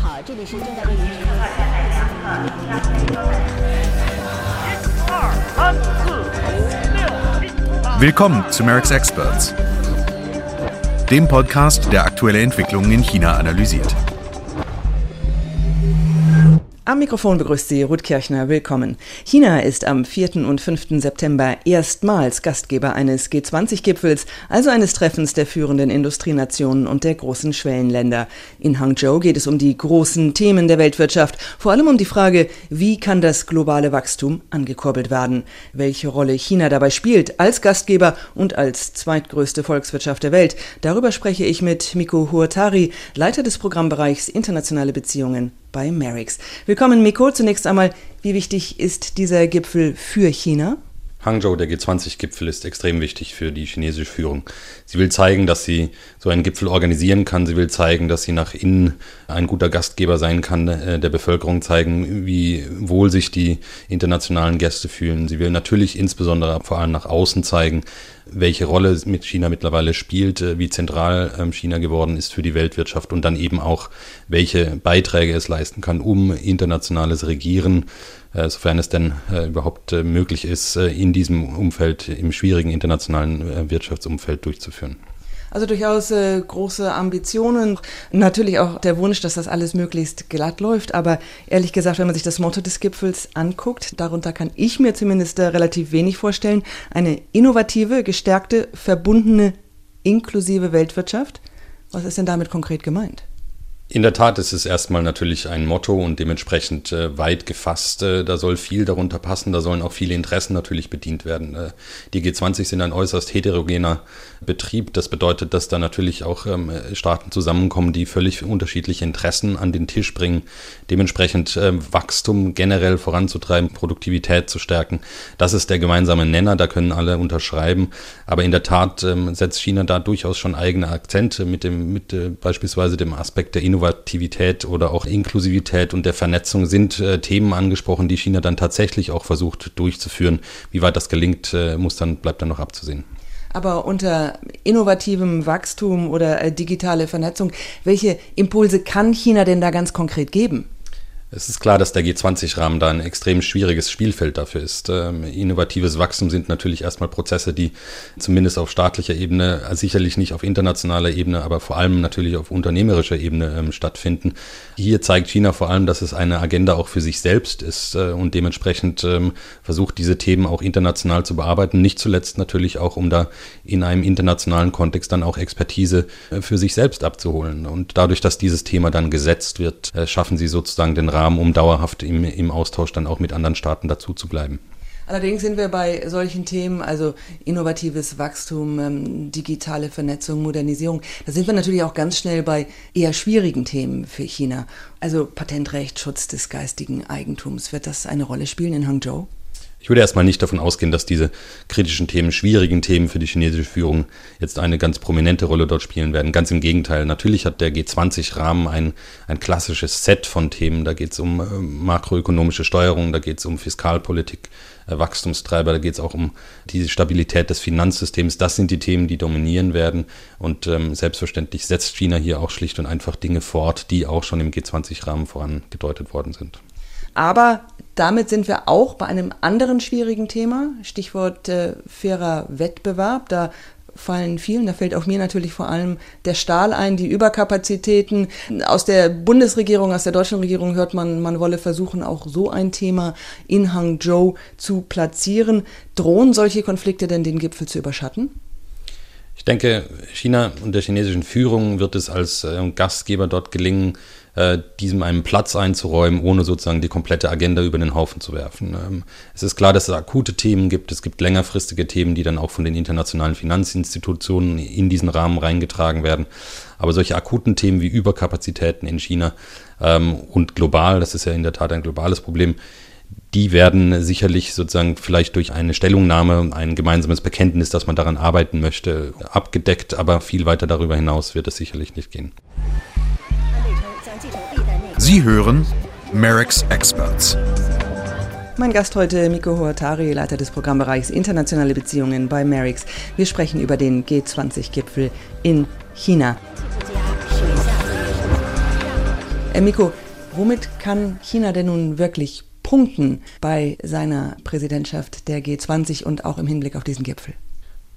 好，这里是正在为您直播。 Willkommen zu Merck's Experts, dem Podcast, der aktuelle Entwicklungen in China analysiert. Am Mikrofon begrüßt Sie Ruth Kirchner. Willkommen. China ist am 4. und 5. September erstmals Gastgeber eines G20-Gipfels, also eines Treffens der führenden Industrienationen und der großen Schwellenländer. In Hangzhou geht es um die großen Themen der Weltwirtschaft, vor allem um die Frage, wie kann das globale Wachstum angekurbelt werden? Welche Rolle China dabei spielt, als Gastgeber und als zweitgrößte Volkswirtschaft der Welt? Darüber spreche ich mit Miko Huatari, Leiter des Programmbereichs Internationale Beziehungen bei Merix. Willkommen, Miko. Zunächst einmal, wie wichtig ist dieser Gipfel für China? Hangzhou, der G20-Gipfel, ist extrem wichtig für die chinesische Führung. Sie will zeigen, dass sie so einen Gipfel organisieren kann. Sie will zeigen, dass sie nach innen ein guter Gastgeber sein kann, äh, der Bevölkerung zeigen, wie wohl sich die internationalen Gäste fühlen. Sie will natürlich insbesondere vor allem nach außen zeigen, welche Rolle mit China mittlerweile spielt, äh, wie zentral ähm, China geworden ist für die Weltwirtschaft und dann eben auch, welche Beiträge es leisten kann, um internationales Regieren sofern es denn äh, überhaupt äh, möglich ist, in diesem Umfeld, im schwierigen internationalen Wirtschaftsumfeld durchzuführen. Also durchaus äh, große Ambitionen, natürlich auch der Wunsch, dass das alles möglichst glatt läuft. Aber ehrlich gesagt, wenn man sich das Motto des Gipfels anguckt, darunter kann ich mir zumindest äh, relativ wenig vorstellen. Eine innovative, gestärkte, verbundene, inklusive Weltwirtschaft. Was ist denn damit konkret gemeint? In der Tat ist es erstmal natürlich ein Motto und dementsprechend äh, weit gefasst. Äh, da soll viel darunter passen, da sollen auch viele Interessen natürlich bedient werden. Äh, die G20 sind ein äußerst heterogener Betrieb. Das bedeutet, dass da natürlich auch ähm, Staaten zusammenkommen, die völlig unterschiedliche Interessen an den Tisch bringen. Dementsprechend ähm, Wachstum generell voranzutreiben, Produktivität zu stärken. Das ist der gemeinsame Nenner, da können alle unterschreiben. Aber in der Tat ähm, setzt China da durchaus schon eigene Akzente mit dem, mit äh, beispielsweise dem Aspekt der Innovation Innovativität oder auch Inklusivität und der Vernetzung sind äh, Themen angesprochen, die China dann tatsächlich auch versucht durchzuführen. Wie weit das gelingt, äh, muss dann, bleibt dann noch abzusehen. Aber unter innovativem Wachstum oder äh, digitale Vernetzung, welche Impulse kann China denn da ganz konkret geben? Es ist klar, dass der G20-Rahmen da ein extrem schwieriges Spielfeld dafür ist. Ähm, innovatives Wachstum sind natürlich erstmal Prozesse, die zumindest auf staatlicher Ebene, äh, sicherlich nicht auf internationaler Ebene, aber vor allem natürlich auf unternehmerischer Ebene ähm, stattfinden. Hier zeigt China vor allem, dass es eine Agenda auch für sich selbst ist äh, und dementsprechend ähm, versucht, diese Themen auch international zu bearbeiten. Nicht zuletzt natürlich auch, um da in einem internationalen Kontext dann auch Expertise äh, für sich selbst abzuholen. Und dadurch, dass dieses Thema dann gesetzt wird, schaffen sie sozusagen den Rahmen, um dauerhaft im, im Austausch dann auch mit anderen Staaten dazu zu bleiben. Allerdings sind wir bei solchen Themen, also innovatives Wachstum, ähm, digitale Vernetzung, Modernisierung, da sind wir natürlich auch ganz schnell bei eher schwierigen Themen für China. Also Patentrecht, Schutz des geistigen Eigentums. Wird das eine Rolle spielen in Hangzhou? Ich würde erstmal nicht davon ausgehen, dass diese kritischen Themen, schwierigen Themen für die chinesische Führung jetzt eine ganz prominente Rolle dort spielen werden. Ganz im Gegenteil. Natürlich hat der G20-Rahmen ein, ein klassisches Set von Themen. Da geht es um äh, makroökonomische Steuerung, da geht es um Fiskalpolitik, äh, Wachstumstreiber, da geht es auch um die Stabilität des Finanzsystems. Das sind die Themen, die dominieren werden. Und ähm, selbstverständlich setzt China hier auch schlicht und einfach Dinge fort, die auch schon im G20-Rahmen vorangedeutet worden sind. Aber damit sind wir auch bei einem anderen schwierigen Thema, Stichwort äh, fairer Wettbewerb. Da fallen vielen, da fällt auch mir natürlich vor allem der Stahl ein, die Überkapazitäten. Aus der Bundesregierung, aus der deutschen Regierung hört man, man wolle versuchen, auch so ein Thema in Hangzhou zu platzieren. Drohen solche Konflikte denn den Gipfel zu überschatten? Ich denke, China und der chinesischen Führung wird es als äh, Gastgeber dort gelingen, äh, diesem einen Platz einzuräumen, ohne sozusagen die komplette Agenda über den Haufen zu werfen. Ähm, es ist klar, dass es akute Themen gibt, es gibt längerfristige Themen, die dann auch von den internationalen Finanzinstitutionen in diesen Rahmen reingetragen werden. Aber solche akuten Themen wie Überkapazitäten in China ähm, und global, das ist ja in der Tat ein globales Problem, die werden sicherlich sozusagen vielleicht durch eine Stellungnahme, ein gemeinsames Bekenntnis, dass man daran arbeiten möchte, abgedeckt, aber viel weiter darüber hinaus wird es sicherlich nicht gehen. Sie hören Merrick's Experts. Mein Gast heute Miko Huatari, Leiter des Programmbereichs Internationale Beziehungen bei Merix. Wir sprechen über den G20-Gipfel in China. Herr Miko, womit kann China denn nun wirklich punkten bei seiner Präsidentschaft der G20 und auch im Hinblick auf diesen Gipfel?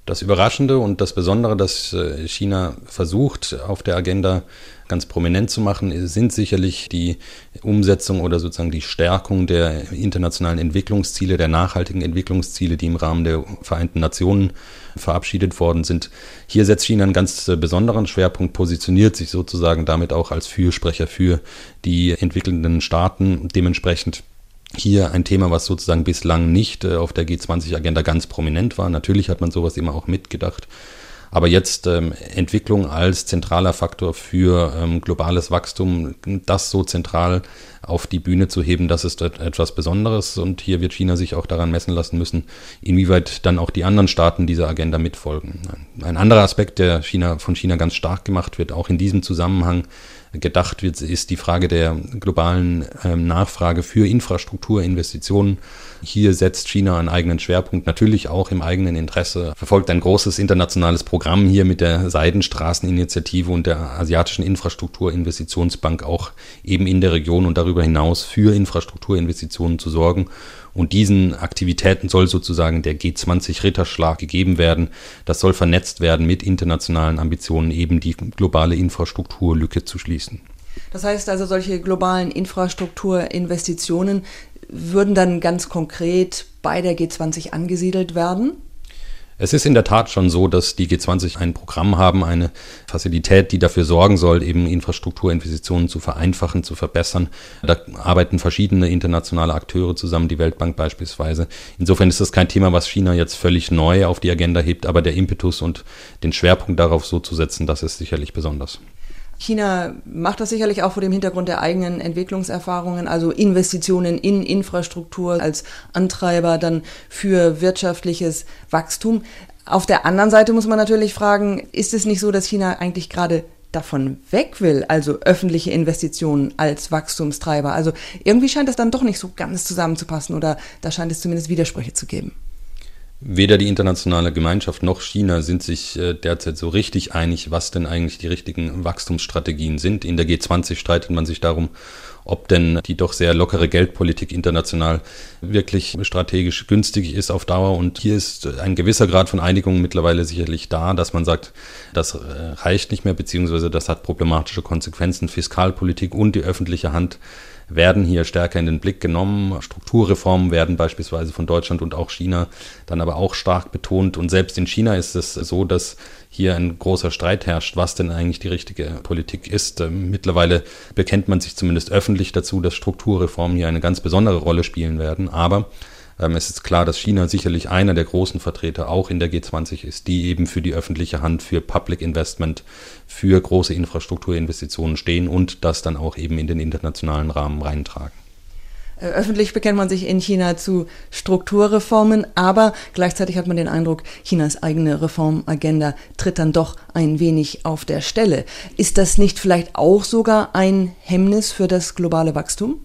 Das Überraschende und das Besondere, das äh, China versucht auf der Agenda ganz prominent zu machen, sind sicherlich die Umsetzung oder sozusagen die Stärkung der internationalen Entwicklungsziele, der nachhaltigen Entwicklungsziele, die im Rahmen der Vereinten Nationen verabschiedet worden sind. Hier setzt China einen ganz äh, besonderen Schwerpunkt, positioniert sich sozusagen damit auch als Fürsprecher für die entwickelnden Staaten. Dementsprechend hier ein Thema, was sozusagen bislang nicht äh, auf der G20-Agenda ganz prominent war. Natürlich hat man sowas immer auch mitgedacht. Aber jetzt ähm, Entwicklung als zentraler Faktor für ähm, globales Wachstum, das so zentral auf die Bühne zu heben, das ist etwas Besonderes. Und hier wird China sich auch daran messen lassen müssen, inwieweit dann auch die anderen Staaten dieser Agenda mitfolgen. Ein anderer Aspekt, der China, von China ganz stark gemacht wird, auch in diesem Zusammenhang, gedacht wird, ist die Frage der globalen ähm, Nachfrage für Infrastrukturinvestitionen. Hier setzt China einen eigenen Schwerpunkt, natürlich auch im eigenen Interesse, verfolgt ein großes internationales Programm hier mit der Seidenstraßeninitiative und der Asiatischen Infrastrukturinvestitionsbank auch eben in der Region und darüber hinaus für Infrastrukturinvestitionen zu sorgen. Und diesen Aktivitäten soll sozusagen der G20-Ritterschlag gegeben werden. Das soll vernetzt werden mit internationalen Ambitionen, eben die globale Infrastrukturlücke zu schließen. Das heißt also, solche globalen Infrastrukturinvestitionen würden dann ganz konkret bei der G20 angesiedelt werden? Es ist in der Tat schon so, dass die G20 ein Programm haben, eine Fazilität, die dafür sorgen soll, eben Infrastrukturinvestitionen zu vereinfachen, zu verbessern. Da arbeiten verschiedene internationale Akteure zusammen, die Weltbank beispielsweise. Insofern ist das kein Thema, was China jetzt völlig neu auf die Agenda hebt, aber der Impetus und den Schwerpunkt darauf so zu setzen, das ist sicherlich besonders. China macht das sicherlich auch vor dem Hintergrund der eigenen Entwicklungserfahrungen, also Investitionen in Infrastruktur als Antreiber dann für wirtschaftliches Wachstum. Auf der anderen Seite muss man natürlich fragen, ist es nicht so, dass China eigentlich gerade davon weg will, also öffentliche Investitionen als Wachstumstreiber? Also irgendwie scheint das dann doch nicht so ganz zusammenzupassen oder da scheint es zumindest Widersprüche zu geben. Weder die internationale Gemeinschaft noch China sind sich äh, derzeit so richtig einig, was denn eigentlich die richtigen Wachstumsstrategien sind. In der G20 streitet man sich darum, ob denn die doch sehr lockere Geldpolitik international wirklich strategisch günstig ist auf Dauer. Und hier ist ein gewisser Grad von Einigung mittlerweile sicherlich da, dass man sagt, das äh, reicht nicht mehr, beziehungsweise das hat problematische Konsequenzen. Fiskalpolitik und die öffentliche Hand werden hier stärker in den Blick genommen. Strukturreformen werden beispielsweise von Deutschland und auch China dann aber auch stark betont. Und selbst in China ist es so, dass hier ein großer Streit herrscht, was denn eigentlich die richtige Politik ist. Ähm, mittlerweile bekennt man sich zumindest öffentlich dazu, dass Strukturreformen hier eine ganz besondere Rolle spielen werden. Aber es ist klar, dass China sicherlich einer der großen Vertreter auch in der G20 ist, die eben für die öffentliche Hand, für Public Investment, für große Infrastrukturinvestitionen stehen und das dann auch eben in den internationalen Rahmen reintragen. Äh, öffentlich bekennt man sich in China zu Strukturreformen, aber gleichzeitig hat man den Eindruck, Chinas eigene Reformagenda tritt dann doch ein wenig auf der Stelle. Ist das nicht vielleicht auch sogar ein Hemmnis für das globale Wachstum?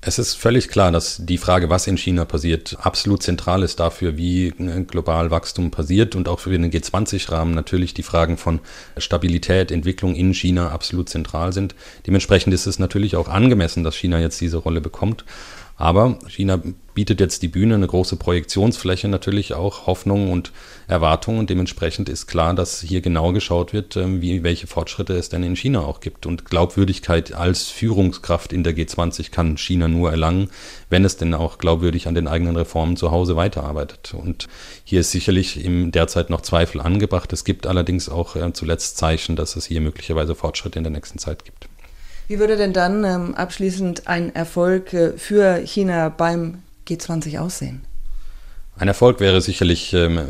Es ist völlig klar, dass die Frage, was in China passiert, absolut zentral ist dafür, wie äh, global Wachstum passiert und auch für den G20-Rahmen natürlich die Fragen von Stabilität, Entwicklung in China absolut zentral sind. Dementsprechend ist es natürlich auch angemessen, dass China jetzt diese Rolle bekommt. Aber China bietet jetzt die Bühne, eine große Projektionsfläche natürlich auch, Hoffnungen und Erwartungen. Dementsprechend ist klar, dass hier genau geschaut wird, ähm, wie, welche Fortschritte es denn in China auch gibt. Und Glaubwürdigkeit als Führungskraft in der G20 kann China nur erlangen, wenn es denn auch glaubwürdig an den eigenen Reformen zu Hause weiterarbeitet. Und hier ist sicherlich im derzeit noch Zweifel angebracht. Es gibt allerdings auch äh, zuletzt Zeichen, dass es hier möglicherweise Fortschritte in der nächsten Zeit gibt. Wie würde denn dann ähm, abschließend ein Erfolg äh, für China beim G20 aussehen? Ein Erfolg wäre sicherlich ähm,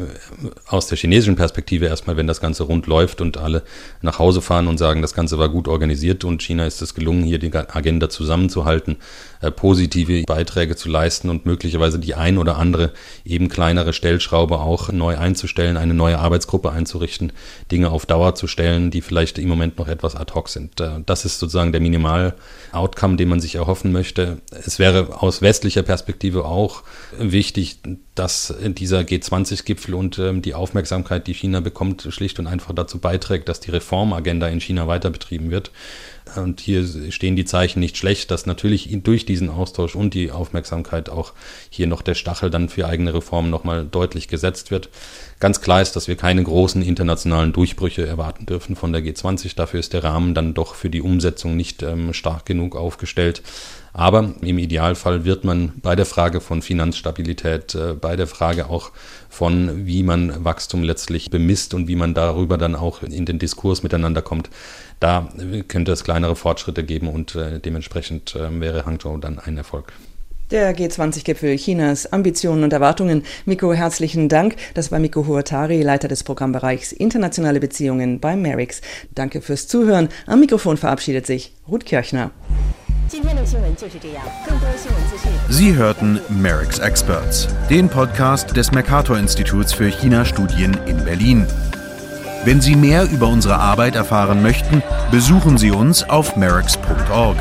aus der chinesischen Perspektive erstmal, wenn das Ganze rund läuft und alle nach Hause fahren und sagen, das Ganze war gut organisiert und China ist es gelungen, hier die Agenda zusammenzuhalten, äh, positive Beiträge zu leisten und möglicherweise die ein oder andere eben kleinere Stellschraube auch neu einzustellen, eine neue Arbeitsgruppe einzurichten, Dinge auf Dauer zu stellen, die vielleicht im Moment noch etwas ad hoc sind. Äh, das ist sozusagen der Minimal-Outcome, den man sich erhoffen möchte. Es wäre aus westlicher Perspektive auch wichtig, dass dass dieser G20-Gipfel und ähm, die Aufmerksamkeit, die China bekommt, schlicht und einfach dazu beiträgt, dass die Reformagenda in China weiter betrieben wird. Und hier stehen die Zeichen nicht schlecht, dass natürlich durch diesen Austausch und die Aufmerksamkeit auch hier noch der Stachel dann für eigene Reformen nochmal deutlich gesetzt wird. Ganz klar ist, dass wir keine großen internationalen Durchbrüche erwarten dürfen von der G20. Dafür ist der Rahmen dann doch für die Umsetzung nicht ähm, stark genug aufgestellt. Aber im Idealfall wird man bei der Frage von Finanzstabilität, äh, bei der Frage auch von, wie man Wachstum letztlich bemisst und wie man darüber dann auch in den Diskurs miteinander kommt, da könnte es kleinere Fortschritte geben und äh, dementsprechend äh, wäre Hangzhou dann ein Erfolg. Der G20-Gipfel Chinas Ambitionen und Erwartungen. Miko, herzlichen Dank. Das war Miko Huatari, Leiter des Programmbereichs Internationale Beziehungen bei Merix. Danke fürs Zuhören. Am Mikrofon verabschiedet sich Ruth Kirchner. Sie hörten Merix Experts, den Podcast des Mercator-Instituts für China-Studien in Berlin. Wenn Sie mehr über unsere Arbeit erfahren möchten, besuchen Sie uns auf merix.org.